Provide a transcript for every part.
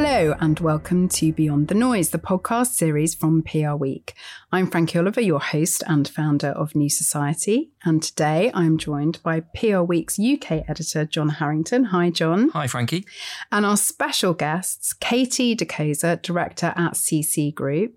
Hello, and welcome to Beyond the Noise, the podcast series from PRWeek. I'm Frankie Oliver, your host and founder of New Society. And today I'm joined by PRWeek's UK editor, John Harrington. Hi, John. Hi, Frankie. And our special guests, Katie de Cozar, director at CCgroup,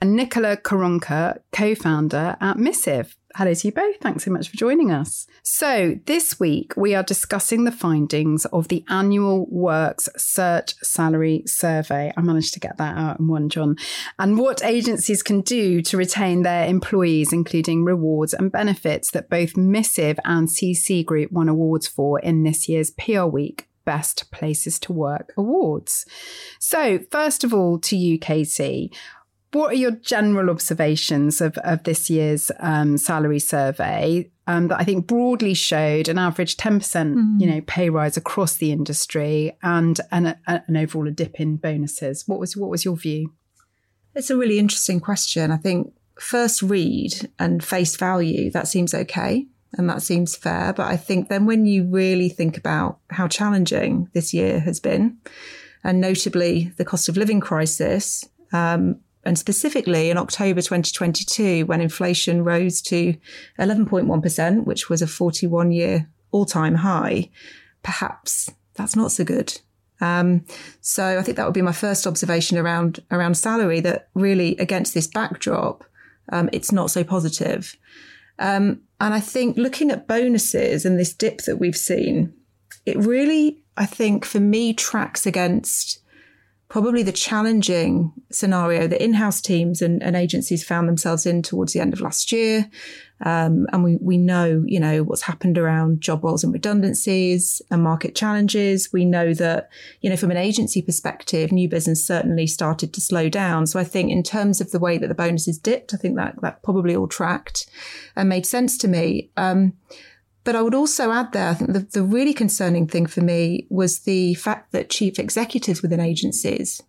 and Nicola Koronka, co founder at Missive. Hello to you both. Thanks so much for joining us. So, this week we are discussing the findings of the annual Works Search Salary Survey. I managed to get that out in one, John. And what agencies can do to retain their employees, including rewards and benefits that both Missive and CCgroup won awards for in this year's PRWeek Best Places to Work Awards. So, first of all, to you, Katie, what are your general observations of, of this year's um, salary survey um, that I think broadly showed an average 10%, mm. you know, pay rise across the industry and, and a, an overall a dip in bonuses? What was, what was your view? It's a really interesting question. I think first read and face value, that seems okay and that seems fair. But I think then when you really think about how challenging this year has been, and notably the cost of living crisis, um, and specifically in October 2022, when inflation rose to 11.1%, which was a 41 year all time high, perhaps that's not so good. Um, so I think that would be my first observation around around salary. That really, against this backdrop, um, it's not so positive. Um, and I think looking at bonuses and this dip that we've seen, it really, I think, for me, tracks against probably the challenging scenario that in-house teams and, and, agencies found themselves in towards the end of last year. Um, and we, we know, you know, what's happened around job roles and redundancies and market challenges. We know that, you know, from an agency perspective, new business certainly started to slow down. So I think in terms of the way that the bonuses dipped, I think that that probably all tracked and made sense to me. Um, but I would also add there, I think the, the really concerning thing for me was the fact that chief executives within agencies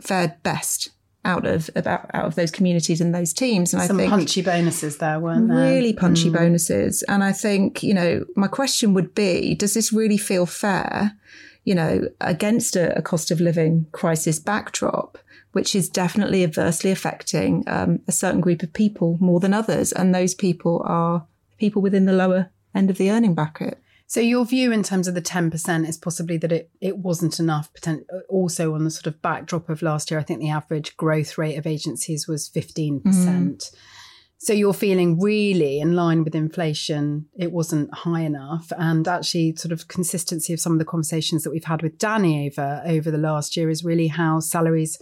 fared best out of about out of those communities and those teams. And Some I think punchy bonuses there, weren't there? Really punchy mm. bonuses. And I think, you know, my question would be, does this really feel fair, you know, against a, a cost of living crisis backdrop? Which is definitely adversely affecting um, a certain group of people more than others. And those people are people within the lower end of the earning bracket. So your view in terms of the 10% is possibly that it, it wasn't enough. Also on the sort of backdrop of last year, I think the average growth rate of agencies was 15%. Mm. So you're feeling really in line with inflation. It wasn't high enough. And actually sort of consistency of some of the conversations that we've had with Danny over, over the last year is really how salaries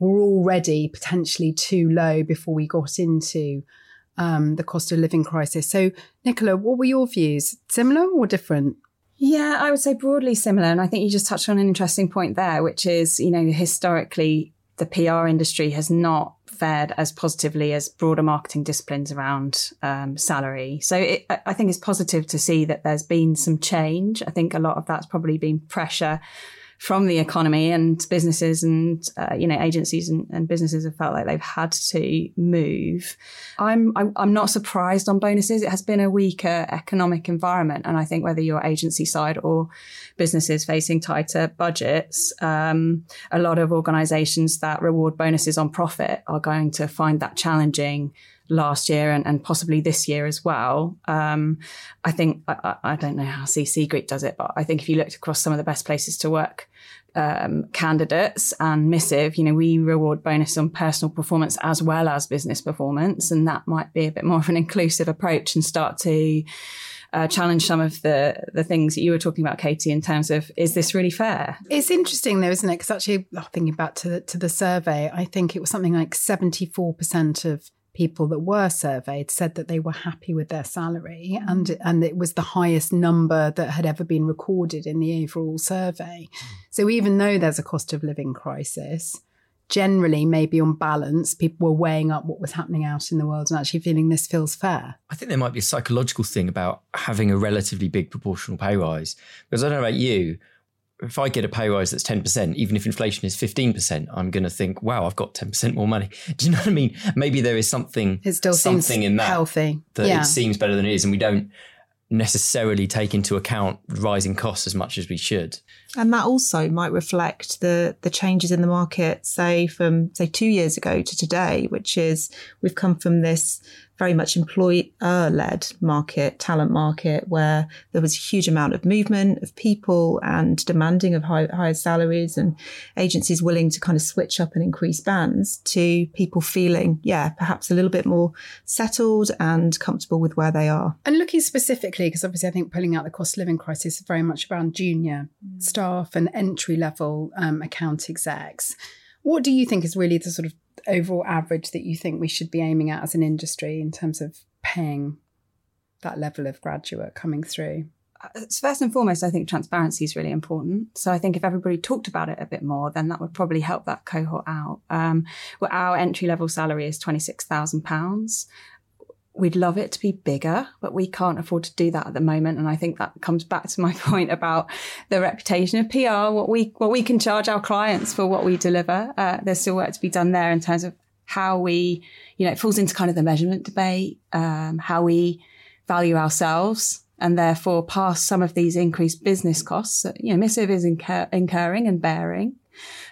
were already potentially too low before we got into um, the cost of living crisis. So, Nicola, what were your views? Similar or different? Yeah, I would say broadly similar. And I think you just touched on an interesting point there, which is, you know, historically, the PR industry has not fared as positively as broader marketing disciplines around um, salary. So it, I think it's positive to see that there's been some change. I think a lot of that's probably been pressure from the economy and businesses and uh, you know agencies and, and, businesses have felt like they've had to move. I'm I, am i am not surprised on bonuses. It has been a weaker economic environment, and I think whether you're agency side or businesses facing tighter budgets, um, a lot of organisations that reward bonuses on profit are going to find that challenging last year and, and possibly this year as well. Um, I think, I, I, don't know how CCgroup does it, but I think if you looked across some of the best places to work um, candidates and missive, you know, we reward bonus on personal performance as well as business performance. And that might be a bit more of an inclusive approach and start to uh, challenge some of the the things that you were talking about, Katie, in terms of is this really fair? It's interesting though, isn't it? Because actually, oh, thinking back to the, to the survey, I think it was something like seventy four percent of people that were surveyed said that they were happy with their salary and and it was the highest number that had ever been recorded in the overall survey. Hmm. So even though there's a cost of living crisis, generally maybe on balance people were weighing up what was happening out in the world and actually feeling this feels fair. I think there might be a psychological thing about having a relatively big proportional pay rise because I don't know about you if I get a pay rise that's 10%, even if inflation is 15%, I'm going to think, wow, I've got 10% more money. Do you know what I mean? Maybe there is something, it still something in that healthy. that yeah. it seems better than it is. And we don't necessarily take into account rising costs as much as we should. And that also might reflect the the changes in the market, say from say two years ago to today, which is we've come from this very much employer led market, talent market, where there was a huge amount of movement of people and demanding of high, higher salaries and agencies willing to kind of switch up and increase bands to people feeling, yeah, perhaps a little bit more settled and comfortable with where they are. And looking specifically, because obviously I think pulling out the cost of living crisis is very much around junior mm. staff and entry level um, account execs. What do you think is really the sort of overall average that you think we should be aiming at as an industry in terms of paying that level of graduate coming through? Uh, first and foremost, I think transparency is really important. So I think if everybody talked about it a bit more, then that would probably help that cohort out. Um, well, our entry level salary is twenty six thousand pounds we'd love it to be bigger, but we can't afford to do that at the moment. And I think that comes back to my point about the reputation of PR, what we what we can charge our clients for what we deliver. Uh, there's still work to be done there in terms of how we, you know, it falls into kind of the measurement debate, um, how we value ourselves. And therefore, pass some of these increased business costs. You know, Missive is incur- incurring and bearing.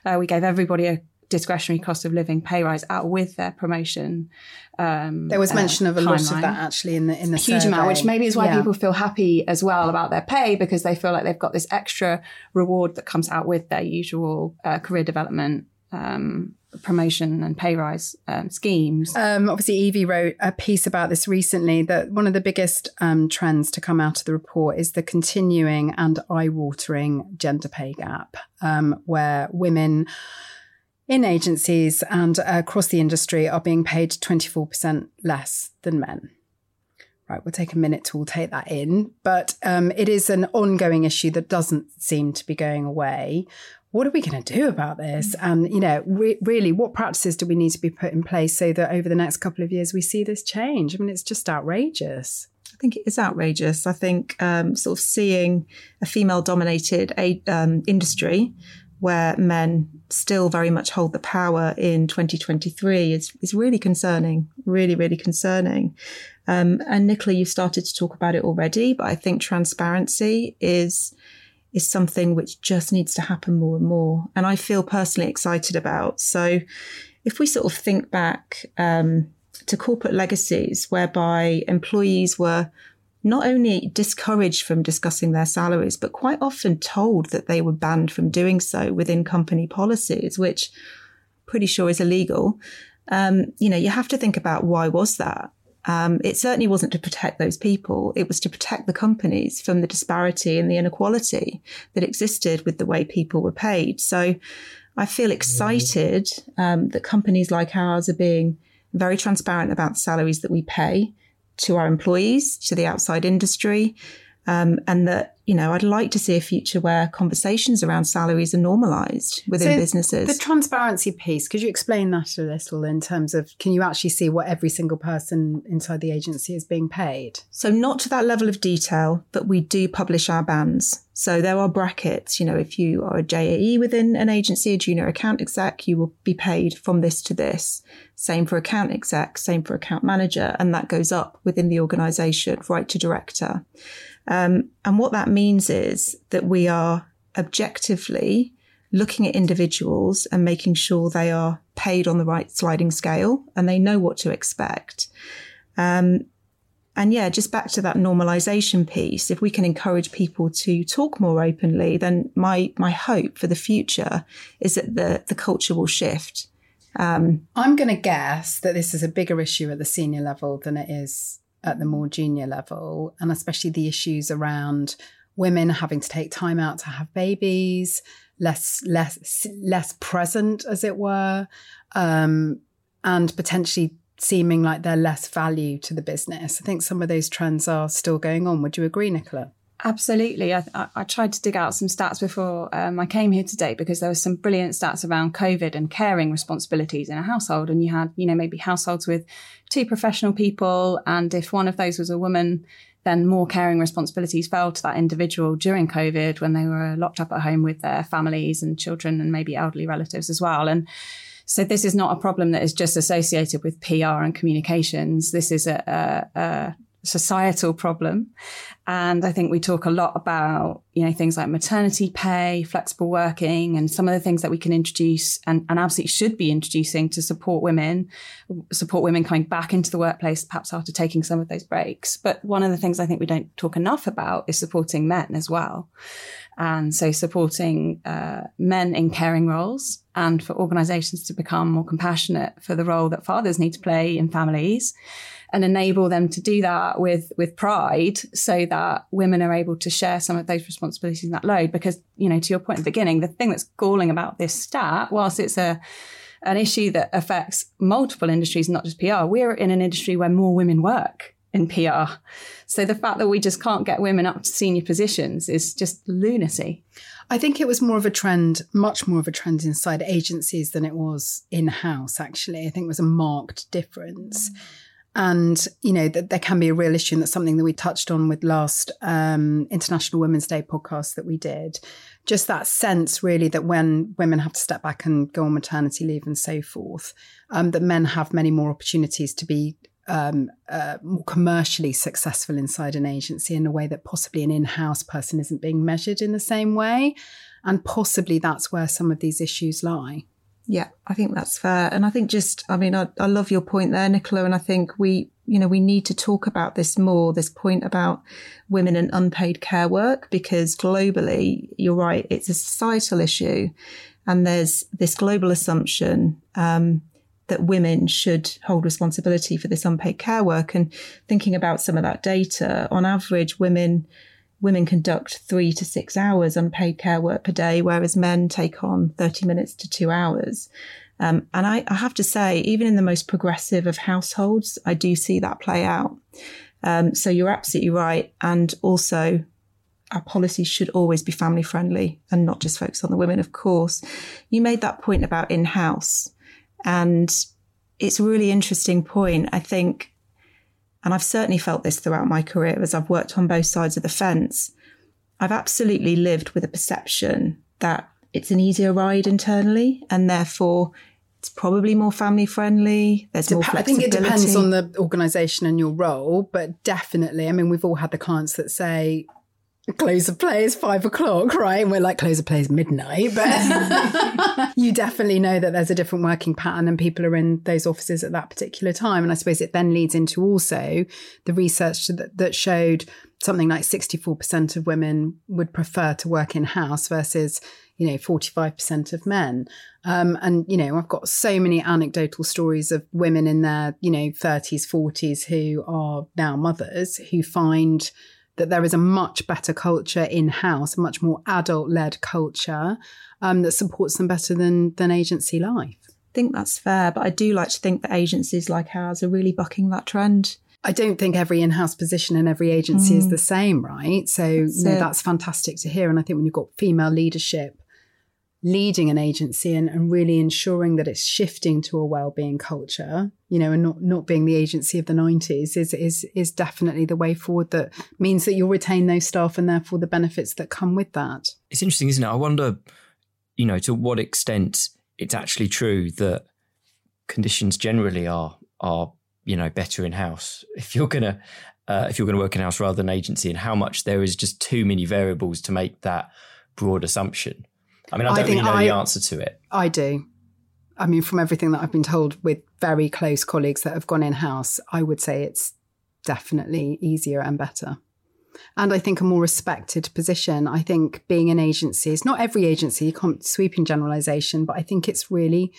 Uh, we gave everybody a discretionary cost of living pay rise out with their promotion. Um, there was mention uh, of a lot of that actually in the in the huge survey. amount, which maybe is why yeah. people feel happy as well about their pay because they feel like they've got this extra reward that comes out with their usual uh, career development. Um, promotion and pay rise um, schemes. Um, obviously, Evie wrote a piece about this recently that one of the biggest um, trends to come out of the report is the continuing and eye watering gender pay gap, um, where women in agencies and across the industry are being paid 24% less than men. Right, we'll take a minute to all take that in, but um, it is an ongoing issue that doesn't seem to be going away. What are we going to do about this? And you know, re- really, what practices do we need to be put in place so that over the next couple of years we see this change? I mean, it's just outrageous. I think it is outrageous. I think um, sort of seeing a female-dominated um, industry where men still very much hold the power in 2023 is, is really concerning, really, really concerning. Um, and Nicola, you started to talk about it already, but I think transparency is is something which just needs to happen more and more. And I feel personally excited about. So if we sort of think back um, to corporate legacies whereby employees were not only discouraged from discussing their salaries, but quite often told that they were banned from doing so within company policies, which pretty sure is illegal. Um, you know, you have to think about why was that? Um, it certainly wasn't to protect those people. It was to protect the companies from the disparity and the inequality that existed with the way people were paid. So I feel excited um, that companies like ours are being very transparent about the salaries that we pay to our employees, to the outside industry, um, and that you know, I'd like to see a future where conversations around salaries are normalized within so businesses. The transparency piece, could you explain that a little in terms of can you actually see what every single person inside the agency is being paid? So, not to that level of detail, but we do publish our bands. So, there are brackets. You know, if you are a JAE within an agency, a junior account exec, you will be paid from this to this. Same for account exec, same for account manager. And that goes up within the organization, right to director. Um, and what that means is that we are objectively looking at individuals and making sure they are paid on the right sliding scale and they know what to expect. Um, and yeah, just back to that normalization piece, if we can encourage people to talk more openly, then my my hope for the future is that the, the culture will shift. Um, I'm going to guess that this is a bigger issue at the senior level than it is at the more junior level, and especially the issues around women having to take time out to have babies, less less less present, as it were, um, and potentially seeming like they're less value to the business. I think some of those trends are still going on. Would you agree, Nicola? Absolutely. I, I, tried to dig out some stats before um, I came here today because there were some brilliant stats around COVID and caring responsibilities in a household. And you had, you know, maybe households with two professional people. And if one of those was a woman, then more caring responsibilities fell to that individual during COVID when they were locked up at home with their families and children and maybe elderly relatives as well. And so this is not a problem that is just associated with PR and communications. This is a, a, a societal problem. And I think we talk a lot about, you know, things like maternity pay, flexible working, and some of the things that we can introduce and, and absolutely should be introducing to support women, support women coming back into the workplace, perhaps after taking some of those breaks. But one of the things I think we don't talk enough about is supporting men as well. And so supporting uh, men in caring roles and for organizations to become more compassionate for the role that fathers need to play in families and enable them to do that with with pride so that women are able to share some of those responsibilities and that load because you know to your point at the beginning the thing that's galling about this stat whilst it's a an issue that affects multiple industries not just PR we're in an industry where more women work in PR so the fact that we just can't get women up to senior positions is just lunacy I think it was more of a trend, much more of a trend inside agencies than it was in house, actually. I think it was a marked difference. Mm. And, you know, that there can be a real issue. And that's something that we touched on with last um, International Women's Day podcast that we did. Just that sense, really, that when women have to step back and go on maternity leave and so forth, um, that men have many more opportunities to be um, uh, more commercially successful inside an agency in a way that possibly an in house person isn't being measured in the same way. And possibly that's where some of these issues lie. Yeah, I think that's fair. And I think just, I mean, I, I love your point there, Nicola. And I think we, you know, we need to talk about this more, this point about women and unpaid care work, because globally, you're right, it's a societal issue. And there's this global assumption um, that women should hold responsibility for this unpaid care work. And thinking about some of that data, on average, women women conduct three to six hours unpaid care work per day, whereas men take on 30 minutes to two hours. Um, and I, I, have to say, even in the most progressive of households, I do see that play out. Um, so you're absolutely right. And also, our policies should always be family friendly and not just focus on the women, of course. You made that point about in house, and it's a really interesting point. I think and I've certainly felt this throughout my career as I've worked on both sides of the fence. I've absolutely lived with a perception that it's an easier ride internally and therefore it's probably more family friendly. There's Dep- more flexibility. I think it depends on the organisation and your role, but definitely. I mean, we've all had the clients that say, close of play is five o'clock, right? And we're like, close of play is midnight. But you definitely know that there's a different working pattern and people are in those offices at that particular time. And I suppose it then leads into also the research that, that showed something like 64% of women would prefer to work in house versus you know 45% of men um, and you know i've got so many anecdotal stories of women in their you know 30s 40s who are now mothers who find that there is a much better culture in house, a much more adult led culture um, that supports them better than than agency life. I think that's fair, but I do like to think that agencies like ours are really bucking that trend. I don't think every in-house position in every agency mm. is the same, right? So that's, that's fantastic to hear. And I think when you've got female leadership leading an agency and, and really ensuring that it's shifting to a well-being culture you know and not not being the agency of the 90s is is is definitely the way forward that means that you'll retain those staff and therefore the benefits that come with that. It's interesting isn't it? I wonder you know to what extent it's actually true that conditions generally are are you know better in house if you're gonna uh, if you're to work in house rather than agency and how much there is just too many variables to make that broad assumption I mean, I don't I really know I, the answer to it. I do. I mean, from everything that I've been told with very close colleagues that have gone in house, I would say it's definitely easier and better. And I think a more respected position. I think being an agency is not every agency, you can't sweeping generalization, but I think it's really,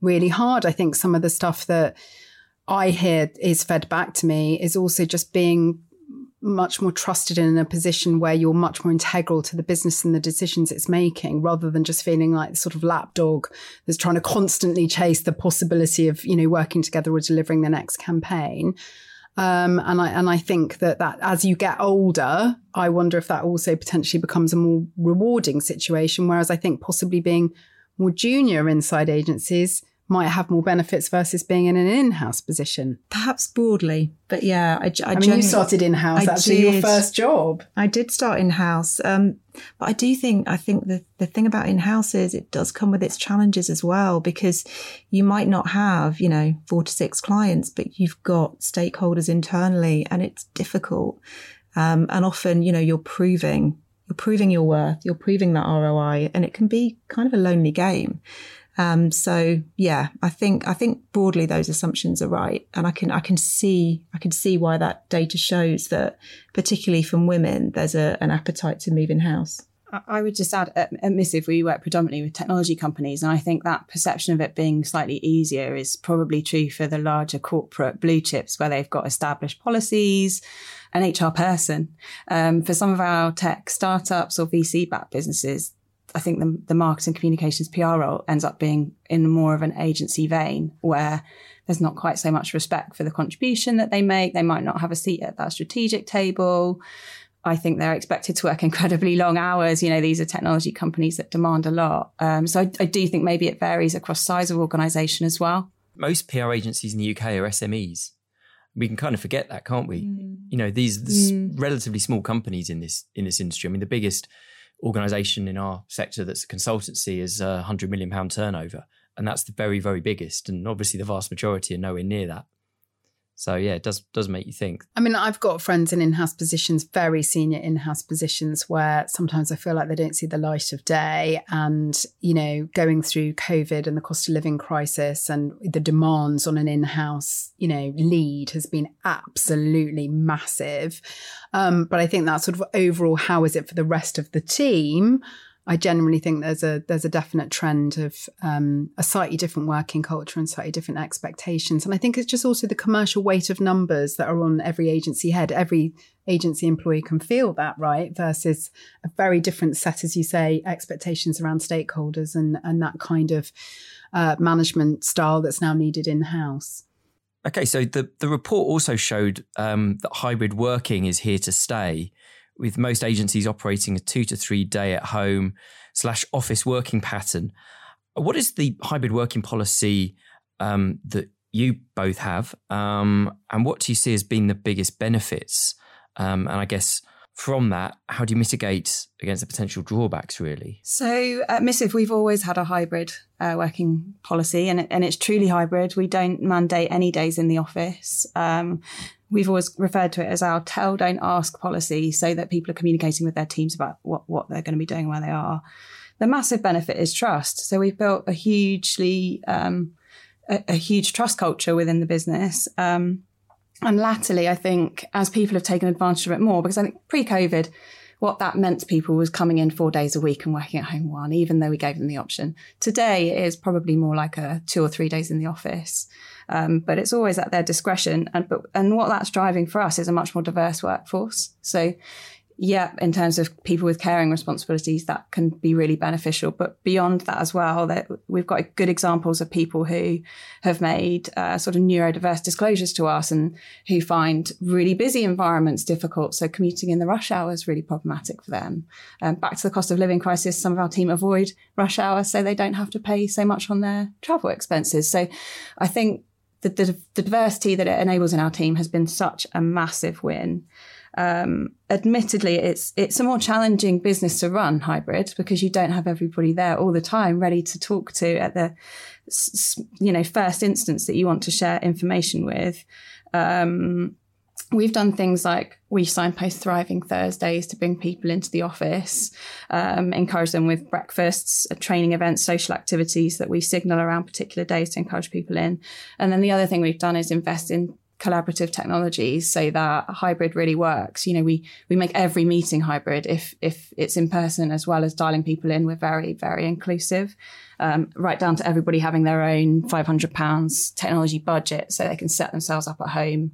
really hard. I think some of the stuff that I hear is fed back to me is also just being much more trusted in a position where you're much more integral to the business and the decisions it's making rather than just feeling like the sort of lapdog that's trying to constantly chase the possibility of you know working together or delivering the next campaign um, and I and I think that that as you get older, I wonder if that also potentially becomes a more rewarding situation. Whereas I think possibly being more junior inside agencies might have more benefits versus being in an in-house position. Perhaps broadly, but yeah, I, I, I mean, you started in-house. That's your first job. I did start in-house, um, but I do think I think the the thing about in-house is it does come with its challenges as well because you might not have you know four to six clients, but you've got stakeholders internally, and it's difficult. Um, and often, you know, you're proving you're proving your worth, you're proving that ROI, and it can be kind of a lonely game. Um, so yeah, I think I think broadly those assumptions are right, and I can I can see I can see why that data shows that particularly from women, there's a, an appetite to move in house. I would just add at, at Missive, we work predominantly with technology companies, and I think that perception of it being slightly easier is probably true for the larger corporate blue chips where they've got established policies, an HR person. Um, for some of our tech startups or VC backed businesses, I think the, the marketing communications PR role ends up being in more of an agency vein where there's not quite so much respect for the contribution that they make. They might not have a seat at that strategic table. I think they're expected to work incredibly long hours. You know, these are technology companies that demand a lot. Um, so I, I, do think maybe it varies across size of organization as well. Most PR agencies in the UK are SMEs. We can kind of forget that, can't we? Mm. You know, these, mm. relatively small companies in this in this industry. I mean, the biggest organization in our sector that's a consultancy is a 100 million pound turnover. And that's the very, very biggest. And obviously, the vast majority are nowhere near that. So yeah, it does does make you think. I mean, I've got friends in in-house positions, very senior in-house positions, where sometimes I feel like they don't see the light of day. And you know, going through COVID and the cost of living crisis and the demands on an in-house, you know, lead has been absolutely massive. Um, but I think that sort of overall, how is it for the rest of the team? I generally think there's a there's a definite trend of um, a slightly different working culture and slightly different expectations, and I think it's just also the commercial weight of numbers that are on every agency head. Every agency employee can feel that, right? Versus a very different set, as you say, expectations around stakeholders and and that kind of uh, management style that's now needed in house. Okay, so the the report also showed um, that hybrid working is here to stay with most agencies operating a two to three day at home slash office working pattern. What is the hybrid working policy um, that you both have, um, and what do you see as being the biggest benefits? Um, and I guess from that, how do you mitigate against the potential drawbacks, really? So, at Missive, we've always had a hybrid uh, working policy, and, it, and it's truly hybrid. We don't mandate any days in the office. Um, we've always referred to it as our tell, don't ask policy so that people are communicating with their teams about what, what they're going to be doing where they are. The massive benefit is trust. So we've built a hugely, um, a, a, huge trust culture within the business. Um, and latterly, I think as people have taken advantage of it more, because I think pre COVID, what that meant to people was coming in four days a week and working at home one, even though we gave them the option. Today, it is probably more like a two or three days in the office. Um, but it's always at their discretion. And but and what that's driving for us is a much more diverse workforce. So yeah, in terms of people with caring responsibilities, that can be really beneficial. But beyond that as well, that we've got good examples of people who have made uh, sort of neurodiverse disclosures to us and who find really busy environments difficult. So commuting in the rush hour is really problematic for them. Um, back to the cost of living crisis, some of our team avoid rush hour so they don't have to pay so much on their travel expenses. So I think the, the, the diversity that it enables in our team has been such a massive win. Um, admittedly, it's it's a more challenging business to run hybrid because you don't have everybody there all the time ready to talk to at the you know first instance that you want to share information with. Um, we've done things like we signpost thriving thursdays to bring people into the office um, encourage them with breakfasts uh, training events social activities that we signal around particular days to encourage people in and then the other thing we've done is invest in collaborative technologies so that hybrid really works. You know, we we make every meeting hybrid if if it's in person as well as dialing people in. We're very very inclusive, um, right down to everybody having their own five hundred pounds technology budget so they can set themselves up at home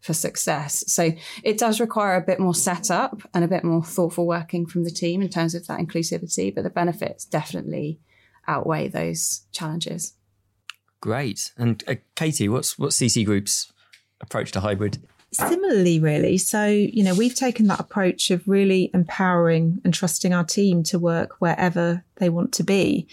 for success. So it does require a bit more setup and a bit more thoughtful working from the team in terms of that inclusivity, but the benefits definitely outweigh those challenges. Great. And uh, Katie, what's what's CCgroup's approach to hybrid? Similarly, really. So, you know, we've taken that approach of really empowering and trusting our team to work wherever they want to be.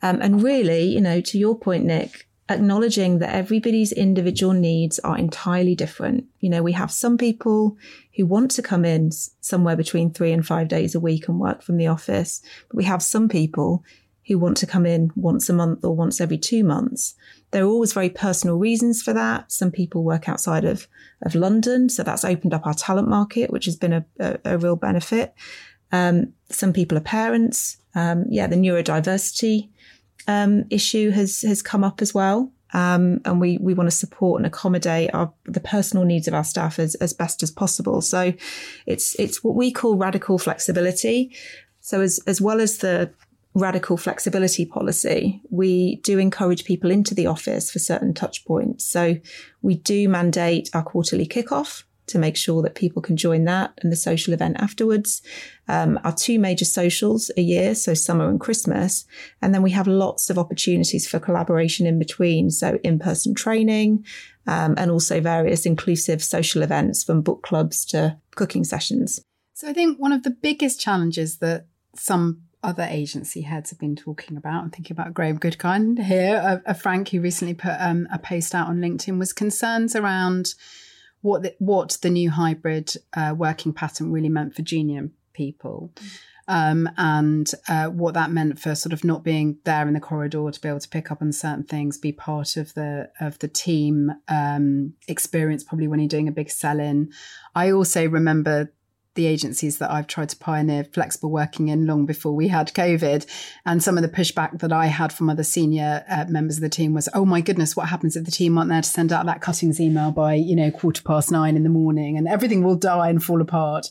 Um, and really, you know, to your point, Nick, acknowledging that everybody's individual needs are entirely different. You know, we have some people who want to come in somewhere between three and five days a week and work from the office, but we have some people who want to come in once a month or once every two months. There are always very personal reasons for that. Some people work outside of, of London, so that's opened up our talent market, which has been a, a, a real benefit. Um, some people are parents. Um, yeah, the neurodiversity um, issue has has come up as well. Um, and we we want to support and accommodate our the personal needs of our staff as, as best as possible. So it's it's what we call radical flexibility. So as as well as the radical flexibility policy, we do encourage people into the office for certain touch points. So we do mandate our quarterly kickoff to make sure that people can join that and the social event afterwards. Um, our two major socials a year, so summer and Christmas. And then we have lots of opportunities for collaboration in between. So in person training um, and also various inclusive social events from book clubs to cooking sessions. So I think one of the biggest challenges that some other agency heads have been talking about. I'm thinking about Graham Goodkind here, a, a Frank who recently put um, a post out on LinkedIn, was concerns around what the, what the new hybrid uh, working pattern really meant for junior people. Um, and uh, what that meant for sort of not being there in the corridor to be able to pick up on certain things, be part of the of the team um, experience. Probably when you're doing a big sell in. I also remember the agencies that I've tried to pioneer flexible working in long before we had COVID. And some of the pushback that I had from other senior uh, members of the team was, oh my goodness, what happens if the team aren't there to send out that cuttings email by, you know, quarter past nine in the morning and everything will die and fall apart.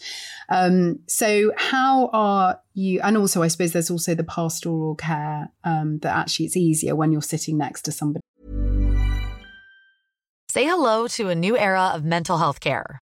Um, so how are you, and also I suppose there's also the pastoral care um, that actually it's easier when you're sitting next to somebody. Say hello to a new era of mental health care.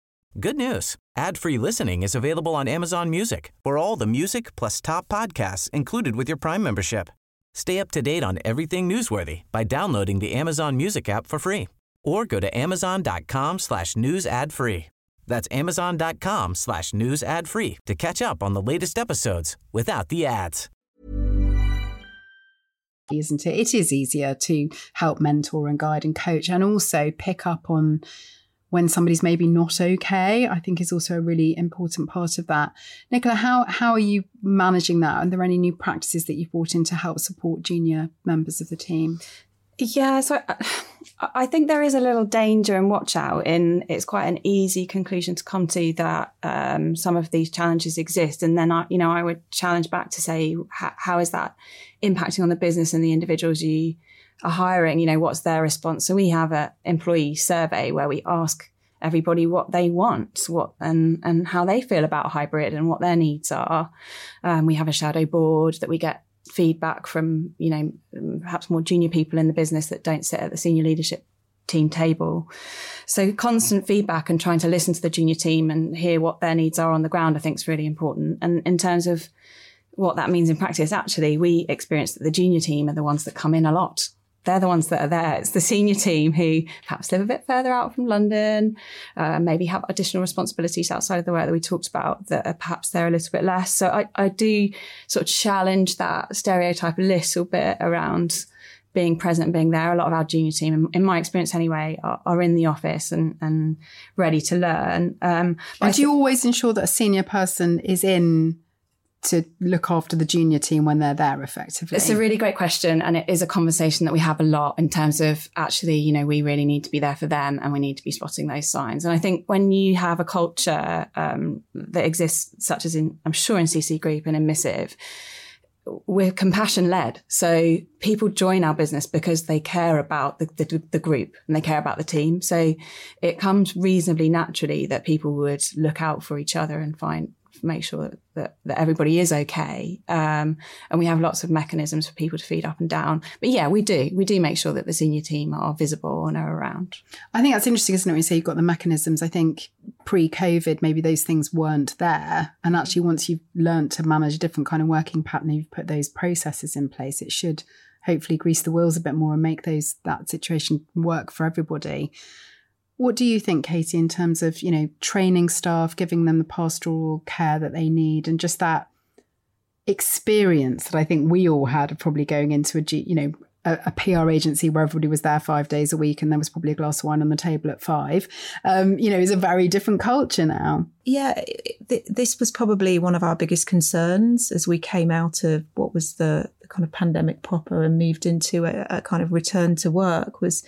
Good news. Ad-free listening is available on Amazon Music for all the music plus top podcasts included with your Prime membership. Stay up to date on everything newsworthy by downloading the Amazon Music app for free or go to amazon.com slash news ad free. That's amazon.com slash news ad free to catch up on the latest episodes without the ads. Isn't it? It is easier to help mentor and guide and coach and also pick up on when somebody's maybe not okay, I think is also a really important part of that. Nicola, how how are you managing that? Are there any new practices that you've brought in to help support junior members of the team? Yeah, so I think there is a little danger and watch out in it's quite an easy conclusion to come to that um, some of these challenges exist, and then I, you know, I would challenge back to say how, how is that impacting on the business and the individuals you are hiring, you know, what's their response? So we have an employee survey where we ask everybody what they want, what and and how they feel about hybrid and what their needs are. Um, we have a shadow board that we get feedback from, you know, perhaps more junior people in the business that don't sit at the senior leadership team table. So constant feedback and trying to listen to the junior team and hear what their needs are on the ground, I think is really important. And in terms of what that means in practice, actually, we experience that the junior team are the ones that come in a lot they're the ones that are there. It's the senior team who perhaps live a bit further out from London, uh, maybe have additional responsibilities outside of the work that we talked about that are perhaps they're a little bit less. So I, I do sort of challenge that stereotype a little bit around being present and being there. A lot of our junior team, in my experience anyway, are, are in the office and, and ready to learn. Um, and do you always ensure that a senior person is in to look after the junior team when they're there effectively? It's a really great question. And it is a conversation that we have a lot in terms of actually, you know, we really need to be there for them and we need to be spotting those signs. And I think when you have a culture um, that exists, such as in, I'm sure in CCgroup and in Missive, we're compassion led. So people join our business because they care about the, the, the, group and they care about the team. So it comes reasonably naturally that people would look out for each other and find make sure that, that everybody is okay. Um, and we have lots of mechanisms for people to feed up and down. But yeah, we do. We do make sure that the senior team are visible and are around. I think that's interesting, isn't it? When you say you've got the mechanisms, I think pre COVID, maybe those things weren't there. And actually, once you've learned to manage a different kind of working pattern, you've put those processes in place, it should hopefully grease the wheels a bit more and make those that situation work for everybody. What do you think, Katie, in terms of, you know, training staff, giving them the pastoral care that they need and just that experience that I think we all had of probably going into a, you know, a, a, PR agency where everybody was there five days a week and there was probably a glass of wine on the table at five, um, you know, is a very different culture now. Yeah, th- this was probably one of our biggest concerns as we came out of what was the kind of pandemic proper and moved into a, a kind of return to work was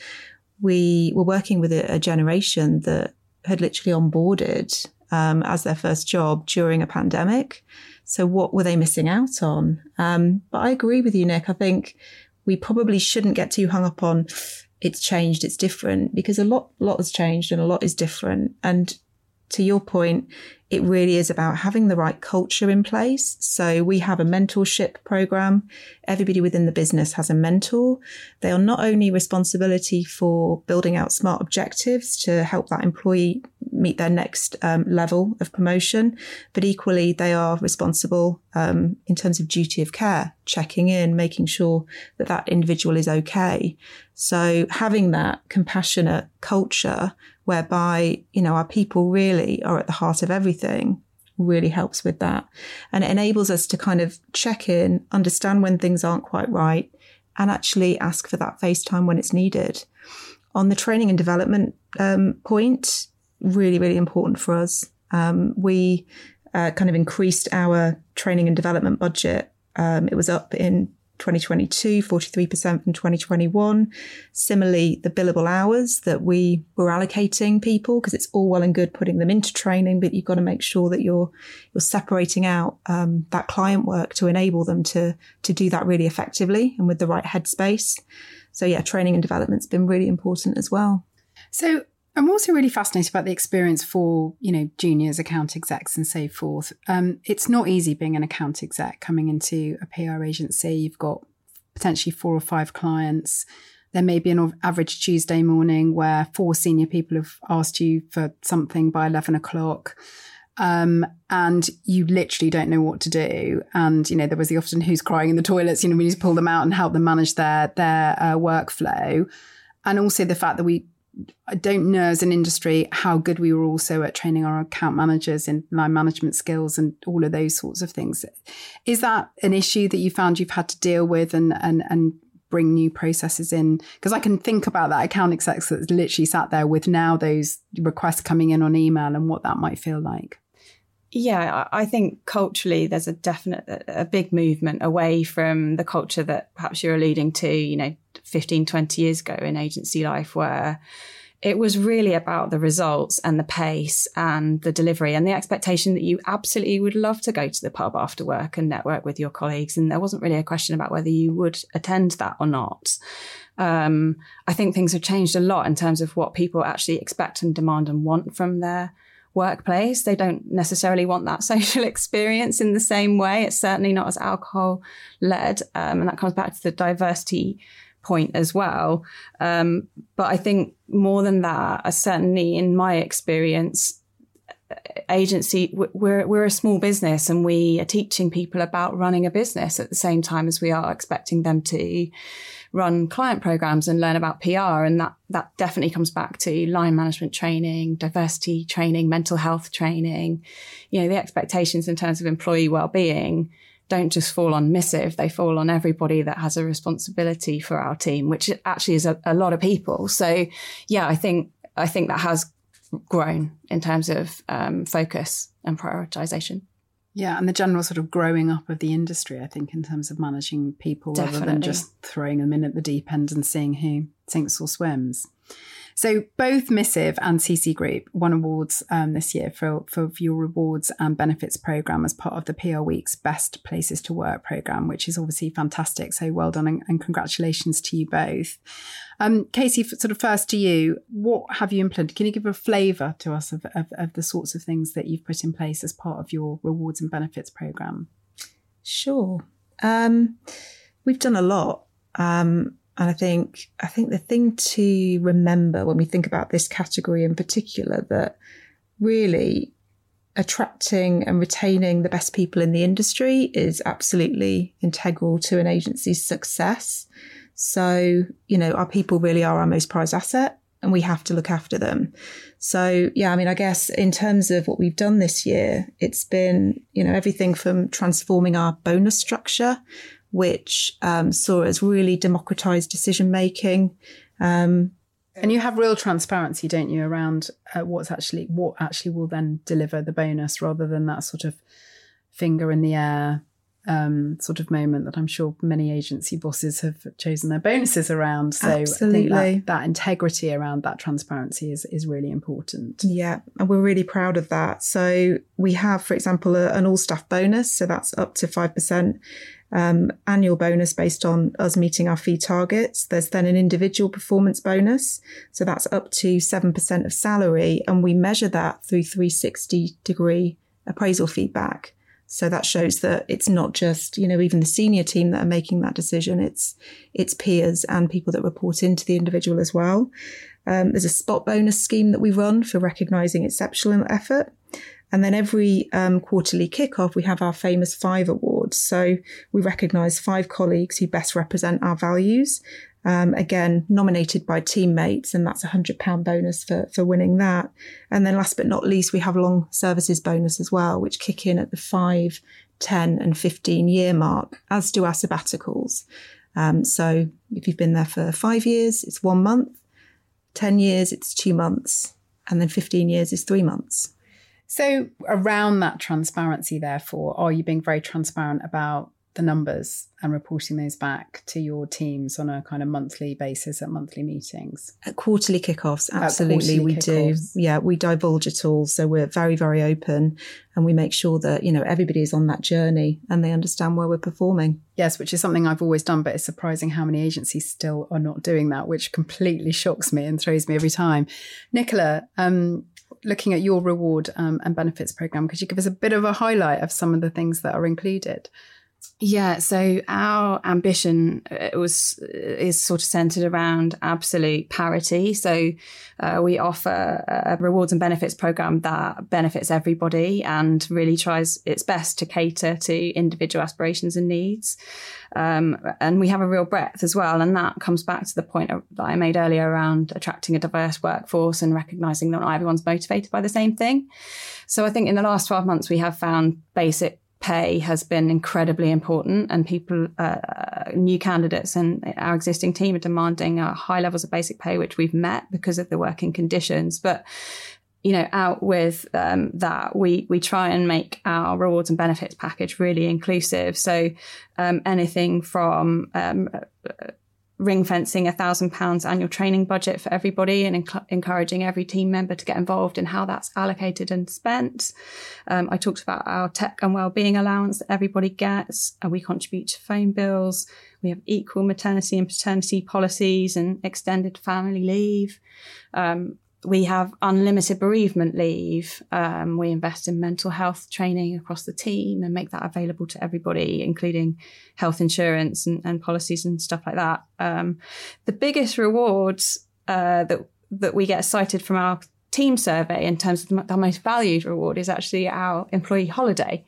we were working with a, a generation that had literally onboarded um, as their first job during a pandemic. So, what were they missing out on? Um, but I agree with you, Nick. I think we probably shouldn't get too hung up on it's changed, it's different, because a lot, lot has changed and a lot is different. And to your point, it really is about having the right culture in place. So we have a mentorship program. Everybody within the business has a mentor. They are not only responsibility for building out smart objectives to help that employee meet their next um, level of promotion, but equally they are responsible um, in terms of duty of care, checking in, making sure that that individual is okay. So having that compassionate culture whereby, you know, our people really are at the heart of everything really helps with that. And it enables us to kind of check in, understand when things aren't quite right, and actually ask for that FaceTime when it's needed. On the training and development um, point, really, really important for us. Um, we uh, kind of increased our training and development budget. Um, it was up in 2022, 43% from 2021. Similarly, the billable hours that we were allocating people, because it's all well and good putting them into training, but you've got to make sure that you're you're separating out um, that client work to enable them to to do that really effectively and with the right headspace. So yeah, training and development's been really important as well. So I'm also really fascinated about the experience for, you know, juniors, account execs and so forth. Um, it's not easy being an account exec coming into a PR agency. You've got potentially four or five clients. There may be an average Tuesday morning where four senior people have asked you for something by 11 o'clock. Um, and you literally don't know what to do. And, you know, there was the often who's crying in the toilets, you know, we need to pull them out and help them manage their, their uh, workflow. And also the fact that we I don't know as an industry how good we were also at training our account managers in line management skills and all of those sorts of things. Is that an issue that you found you've had to deal with and and and bring new processes in? Because I can think about that account exec that's literally sat there with now those requests coming in on email and what that might feel like. Yeah, I think culturally there's a definite, a big movement away from the culture that perhaps you're alluding to, you know, 15, 20 years ago in agency life, where it was really about the results and the pace and the delivery and the expectation that you absolutely would love to go to the pub after work and network with your colleagues. And there wasn't really a question about whether you would attend that or not. Um, I think things have changed a lot in terms of what people actually expect and demand and want from their workplace. They don't necessarily want that social experience in the same way. It's certainly not as alcohol led. Um, and that comes back to the diversity point as well. Um, but I think more than that, certainly in my experience, agency, we're, we're a small business and we are teaching people about running a business at the same time as we are expecting them to run client programs and learn about PR. And that, that definitely comes back to line management training, diversity training, mental health training. You know, the expectations in terms of employee well-being don't just fall on missive, they fall on everybody that has a responsibility for our team, which actually is a, a lot of people. So yeah, I think, I think that has grown in terms of um, focus and prioritization. Yeah, and the general sort of growing up of the industry, I think, in terms of managing people Definitely. rather than just throwing them in at the deep end and seeing who sinks or swims. So both Missive and CCgroup won awards um, this year for, for your rewards and benefits program as part of the PRWeek's Best Places to Work program, which is obviously fantastic. So well done and, and congratulations to you both. Um, Katie, sort of first to you, what have you implemented? Can you give a flavour to us of, of, of the sorts of things that you've put in place as part of your rewards and benefits program? Sure. Um, we've done a lot. Um, and I think I think the thing to remember when we think about this category in particular that really attracting and retaining the best people in the industry is absolutely integral to an agency's success. So, you know, our people really are our most prized asset and we have to look after them. So, yeah, I mean, I guess in terms of what we've done this year, it's been, you know, everything from transforming our bonus structure, which um, saw us really democratize decision making. Um, and you have real transparency, don't you, around uh, what's actually what actually will then deliver the bonus, rather than that sort of finger in the air um, sort of moment that I'm sure many agency bosses have chosen their bonuses around. So Absolutely. I think that, that integrity around that transparency is is really important. Yeah, and we're really proud of that. So we have, for example, a, an all staff bonus, so that's up to five percent um, annual bonus based on us meeting our fee targets. There's then an individual performance bonus. So that's up to 7% of salary. And we measure that through 360 degree appraisal feedback. So that shows that it's not just, you know, even the senior team that are making that decision. It's, it's peers and people that report into the individual as well. Um, there's a spot bonus scheme that we run for recognizing exceptional effort. And then every um, quarterly kickoff, we have our famous five So we recognise five colleagues who best represent our values. Um, again, nominated by teammates, and that's a hundred pound bonus for for winning that. And then, last but not least, we have long services bonus as well, which kick in at the five, 10 and 15 year mark, as do our sabbaticals. Um, so if you've been there for five years, it's one month. 10 years, it's two months. And then 15 years is three months. So, around that transparency, therefore, are you being very transparent about the numbers and reporting those back to your teams on a kind of monthly basis at monthly meetings? At quarterly kickoffs, absolutely, quarterly we kickoffs. do. Yeah, we divulge it all. So, we're very, very open and we make sure that, you know, everybody is on that journey and they understand where we're performing. Yes, which is something I've always done, but it's surprising how many agencies still are not doing that, which completely shocks me and throws me every time. Nicola, um, looking at your reward um, and benefits program, could you give us a bit of a highlight of some of the things that are included? Yeah, so our ambition uh, was uh, is sort of centered around absolute parity. So uh, we offer a rewards and benefits program that benefits everybody and really tries its best to cater to individual aspirations and needs. Um, and we have a real breadth as well, and that comes back to the point that I made earlier around attracting a diverse workforce and recognizing that not everyone's motivated by the same thing. So I think in the last twelve months we have found basic pay has been incredibly important, and people, uh, new candidates, and our existing team are demanding uh, high levels of basic pay, which we've met because of the working conditions. But you know, out with um, that, we we try and make our rewards and benefits package really inclusive. So um, anything from um, ring fencing a thousand pounds annual training budget for everybody and enc- encouraging every team member to get involved in how that's allocated and spent. Um, I talked about our tech and wellbeing allowance that everybody gets, and we contribute to phone bills. We have equal maternity and paternity policies and extended family leave. Um, we have unlimited bereavement leave. Um, we invest in mental health training across the team and make that available to everybody, including health insurance and, and policies and stuff like that. Um, the biggest rewards uh, that that we get cited from our team survey in terms of the most valued reward is actually our employee holiday,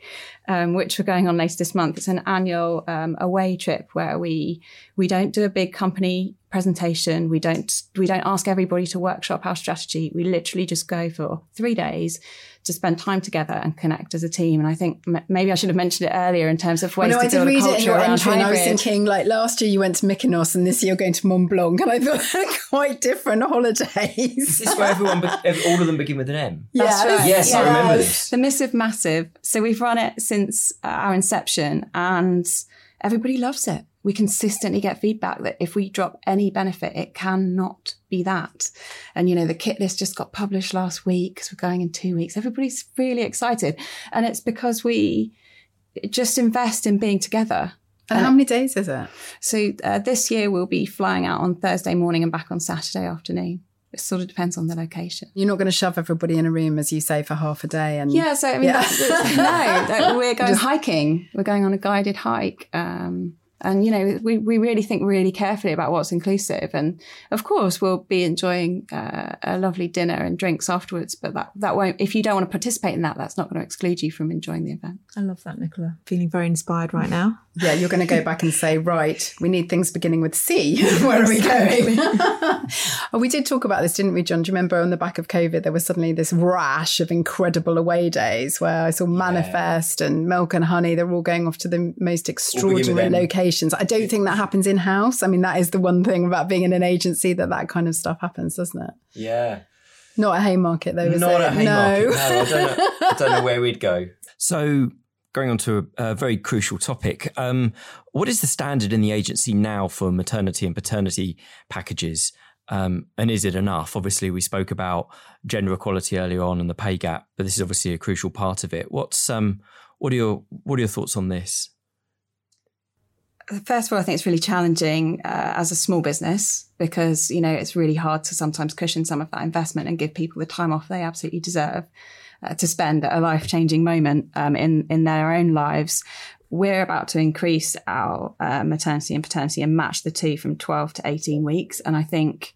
um, which we're going on later this month. It's an annual um, away trip where we we don't do a big company presentation. We don't we don't ask everybody to workshop our strategy. We literally just go for three days to spend time together and connect as a team. And I think m- maybe I should have mentioned it earlier in terms of ways well, no, to I did build read a it in your around entry, and I was thinking, like last year you went to Mykonos, and this year you're going to Mont Blanc, and I thought quite different holidays. this Is where everyone, be- all of them begin with an M? That's right. Yes, I remember this. The Missive Massive. So we've run it since uh, our inception and everybody loves it. We consistently get feedback that if we drop any benefit, it cannot be that. And, you know, the kit list just got published last week because we're going in two weeks. Everybody's really excited. And it's because we just invest in being together. And how many days is it? So uh, this year we'll be flying out on Thursday morning and back on Saturday afternoon. It sort of depends on the location. You're not going to shove everybody in a room, as you say, for half a day. And Yeah, so I mean, Yeah. no, we're going hiking. We're going on a guided hike. Um, and, you know, we, we really think really carefully about what's inclusive. And of course, we'll be enjoying uh, a lovely dinner and drinks afterwards. But that, that won't, if you don't want to participate in that, that's not going to exclude you from enjoying the event. I love that, Nicola. Feeling very inspired right now. Yeah, you're going to go back and say, right, we need things beginning with C. Where are we going? oh, we did talk about this, didn't we, John? Do you remember on the back of COVID, there was suddenly this rash of incredible away days where I saw Manifest and Milk and Honey. They're all going off to the most extraordinary M. locations. I don't think that happens in house. I mean, that is the one thing about being in an agency that that kind of stuff happens, doesn't it? Yeah. Not at Haymarket, though. is Not it? at Haymarket. No. No, I, don't know, I don't know where we'd go. So, going on to a, a very crucial topic, um, what is the standard in the agency now for maternity and paternity packages? Um, and is it enough? Obviously, we spoke about gender equality earlier on and the pay gap, but this is obviously a crucial part of it. What's um, what are your what are your thoughts on this? First of all, I think it's really challenging uh, as a small business because, you know, it's really hard to sometimes cushion some of that investment and give people the time off they absolutely deserve to spend a life changing moment um, in, in their own lives. We're about to increase our uh, maternity and paternity and match the two from 12 to 18 weeks. And I think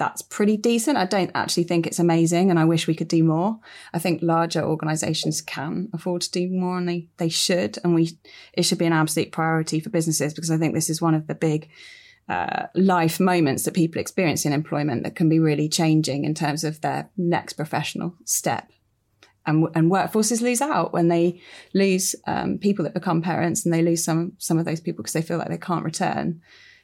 that's pretty decent. I don't actually think it's amazing and I wish we could do more. I think larger organizations can afford to do more and they, they should. And we, it should be an absolute priority for businesses because I think this is one of the big uh, life moments that people experience in employment that can be really changing in terms of their next professional step. And, and workforces lose out when they lose um, people that become parents and they lose some some of those people because they feel like they can't return.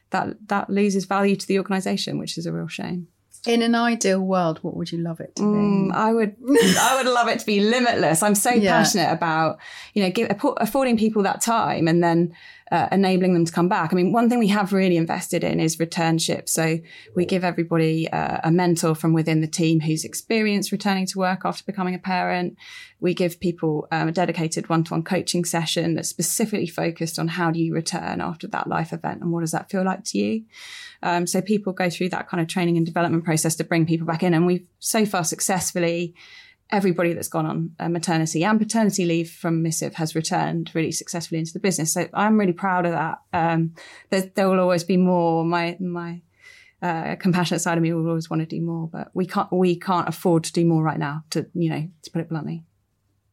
That that loses value to the organisation, which is a real shame. In an ideal world, what would you love it to be? Mm, I would, I would love it to be limitless. I'm so Yeah. passionate about, you know, give, affording people that time and then uh, enabling them to come back. I mean, one thing we have really invested in is returnship. So we give everybody uh, a mentor from within the team who's experienced returning to work after becoming a parent. We give people um, a dedicated one-to-one coaching session that's specifically focused on how do you return after that life event and what does that feel like to you. Um, so people go through that kind of training and development process to bring people back in, and we've so far successfully everybody that's gone on uh, maternity and paternity leave from Missive has returned really successfully into the business. So I'm really proud of that. Um, there, there will always be more. My my uh, compassionate side of me will always want to do more, but we can't we can't afford to do more right now. To you know, to put it bluntly.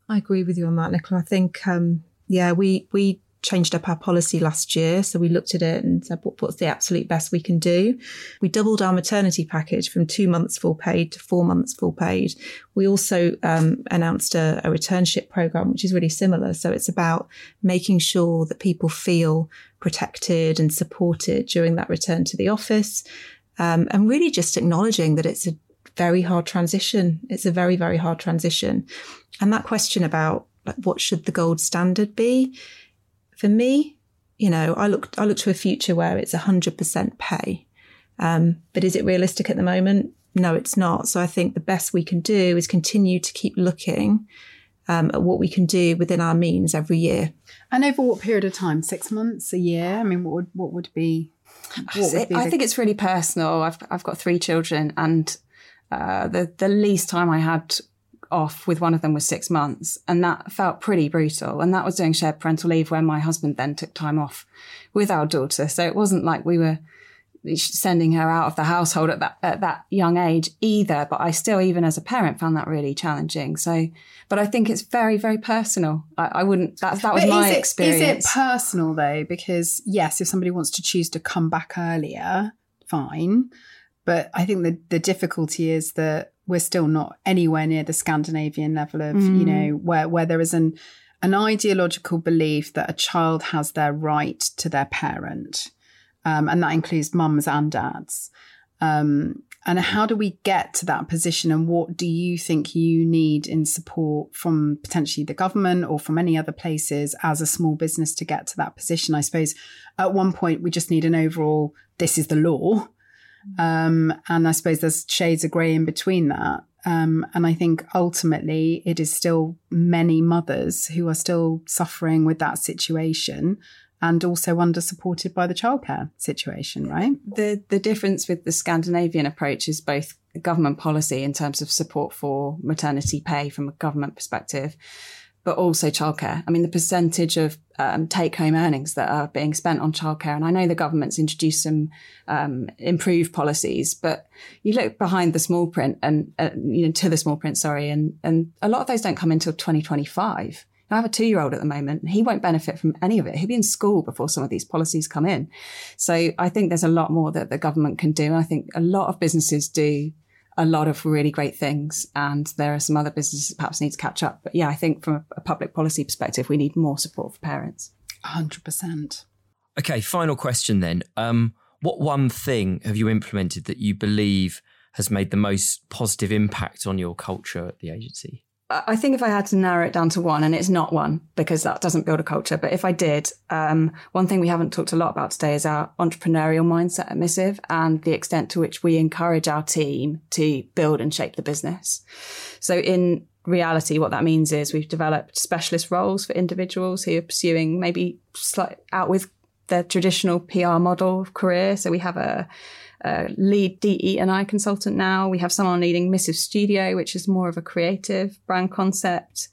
I agree with you on that, Nicola. I think, um, yeah, we we changed up our policy last year, so we looked at it and said, what, what's the absolute best we can do? We doubled our maternity package from two months full paid to four months full paid. We also um, announced a, a returnship program, which is really similar. So it's about making sure that people feel protected and supported during that return to the office, um, and really just acknowledging that it's a very hard transition. It's a very, very hard transition. And that question about like, what should the gold standard be? For me, you know, I look, I look to a future where it's 100% pay. Um, but is it realistic at the moment? No, it's not. So I think the best we can do is continue to keep looking um, at what we can do within our means every year. And over what period of time? Six months, a year? I mean, what would what would be? What would be I the- think it's really personal. I've I've got three children, and uh, the the least time I had off with one of them was six months, and that felt pretty brutal. And that was doing shared parental leave, where my husband then took time off with our daughter. So it wasn't like we were sending her out of the household at that at that young age either. But I still, even as a parent, found that really challenging. So, but I think it's very, very personal. I, I wouldn't. That that was But my is it, experience. Is it personal though? Because yes, if somebody wants to choose to come back earlier, fine. But I think the the difficulty is that we're still not anywhere near the Scandinavian level of Mm. you know where where there is an an ideological belief that a child has their right to their parent, um, and that includes mums and dads. Um, and how do we get to that position? And what do you think you need in support from potentially the government or from any other places as a small business to get to that position? I suppose at one point we just need an overall, this is the law. Um, and I suppose there's shades of grey in between that. Um, and I think ultimately it is still many mothers who are still suffering with that situation and also under supported by the childcare situation, right? the the difference with the Scandinavian approach is both government policy in terms of support for maternity pay from a government perspective, but also childcare. I mean, the percentage of um, take home earnings that are being spent on childcare, and I know the government's introduced some um, improved policies, but you look behind the small print and uh, you know to the small print, sorry, and and a lot of those don't come until 2025. I have a two year old at the moment, and he won't benefit from any of it. He'll be in school before some of these policies come in. So I think there's a lot more that the government can do. And I think a lot of businesses do a lot of really great things, and there are some other businesses that perhaps need to catch up. But yeah, I think from a, a public policy perspective, we need more support for parents. 100%. Okay, final question then. Um, what one thing have you implemented that you believe has made the most positive impact on your culture at the agency? I think if I had to narrow it down to one, and it's not one because that doesn't build a culture, but if I did, um, one thing we haven't talked a lot about today is our entrepreneurial mindset at Missive and the extent to which we encourage our team to build and shape the business. So in reality, what that means is we've developed specialist roles for individuals who are pursuing maybe out with the traditional PR model of career. So we have a, a lead DE and I consultant now. We have someone leading Missive Studio, which is more of a creative brand concept.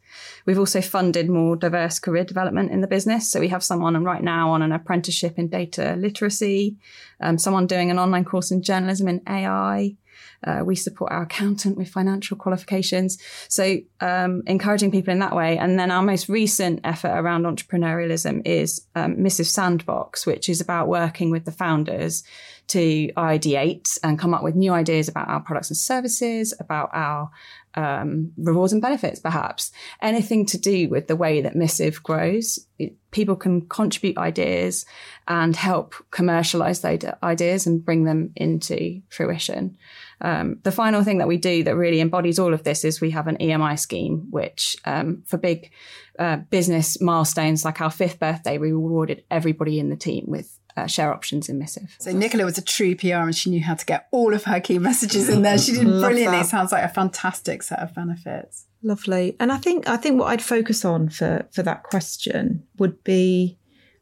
We've also funded more diverse career development in the business. So we have someone right now on an apprenticeship in data literacy, um, someone doing an online course in journalism and AI. Uh, we support our accountant with financial qualifications. So, um, encouraging people in that way. And then our most recent effort around entrepreneurialism is um, Missive Sandbox, which is about working with the founders to ideate and come up with new ideas about our products and services, about our um, rewards and benefits, perhaps anything to do with the way that Missive grows. It, people can contribute ideas and help commercialize those ideas and bring them into fruition. Um, the final thing that we do that really embodies all of this is we have an EMI scheme, which um, for big uh, business milestones like our fifth birthday, we rewarded everybody in the team with uh, share options in Missive. So Nicola was a true PR and she knew how to get all of her key messages in there. She did brilliantly. that. Sounds like a fantastic set of benefits. Lovely. And I think I think what I'd focus on for for that question would be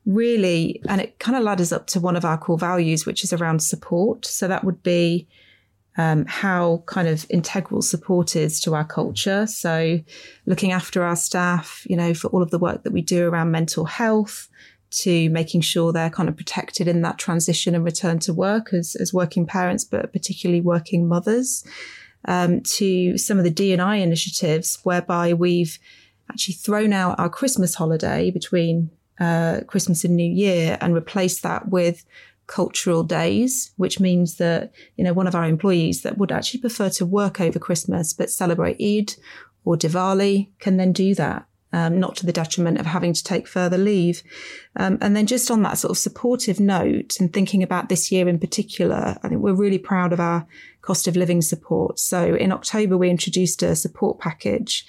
really and it kind of ladders up to one of our core values which is around support. So that would be um, how kind of integral support is to our culture. So looking after our staff, you know, for all of the work that we do around mental health, to making sure they're kind of protected in that transition and return to work as, as working parents, but particularly working mothers, um, to some of the D&I initiatives whereby we've actually thrown out our Christmas holiday between uh, Christmas and New Year and replaced that with cultural days, which means that, you know, one of our employees that would actually prefer to work over Christmas but celebrate Eid or Diwali can then do that. Um, not to the detriment of having to take further leave. Um, and then just on that sort of supportive note and thinking about this year in particular, I think we're really proud of our cost of living support. So in October, we introduced a support package,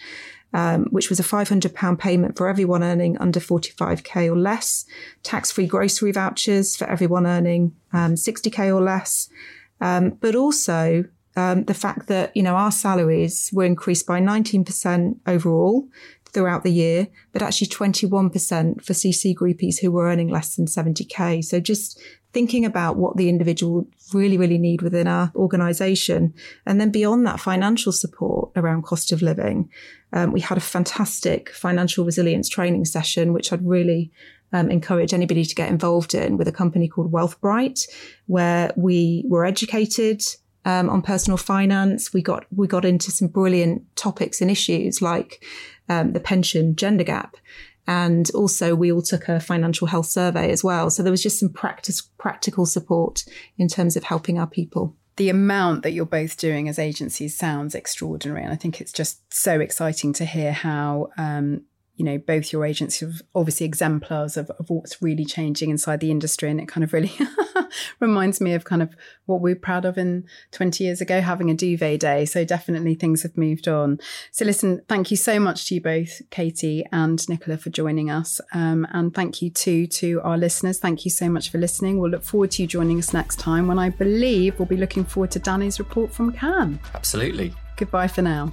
um, which was a £500 payment for everyone earning under 45k or less, tax-free grocery vouchers for everyone earning um, 60k or less, um, but also um, the fact that you know our salaries were increased by 19% overall throughout the year, but actually 21% for CC groupies who were earning less than 70k. So just thinking about what the individual really, really need within our organization. And then beyond that financial support around cost of living, um, we had a fantastic financial resilience training session, which I'd really um, encourage anybody to get involved in with a company called Wealthbright, where we were educated um, on personal finance. We got we got into some brilliant topics and issues like um, the pension gender gap. And also, we all took a financial health survey as well. So there was just some practice, practical support in terms of helping our people the amount that you're both doing as agencies sounds extraordinary. And I think it's just so exciting to hear how um, you know, both your agents are obviously exemplars of, of what's really changing inside the industry. And it kind of really reminds me of kind of what we are proud of in 20 years ago, having a duvet day. So definitely things have moved on. So listen, thank you so much to you both, Katie and Nicola, for joining us. Um, and thank you too to our listeners. Thank you so much for listening. We'll look forward to you joining us next time when I believe we'll be looking forward to Danny's report from Cannes. Absolutely. Goodbye for now.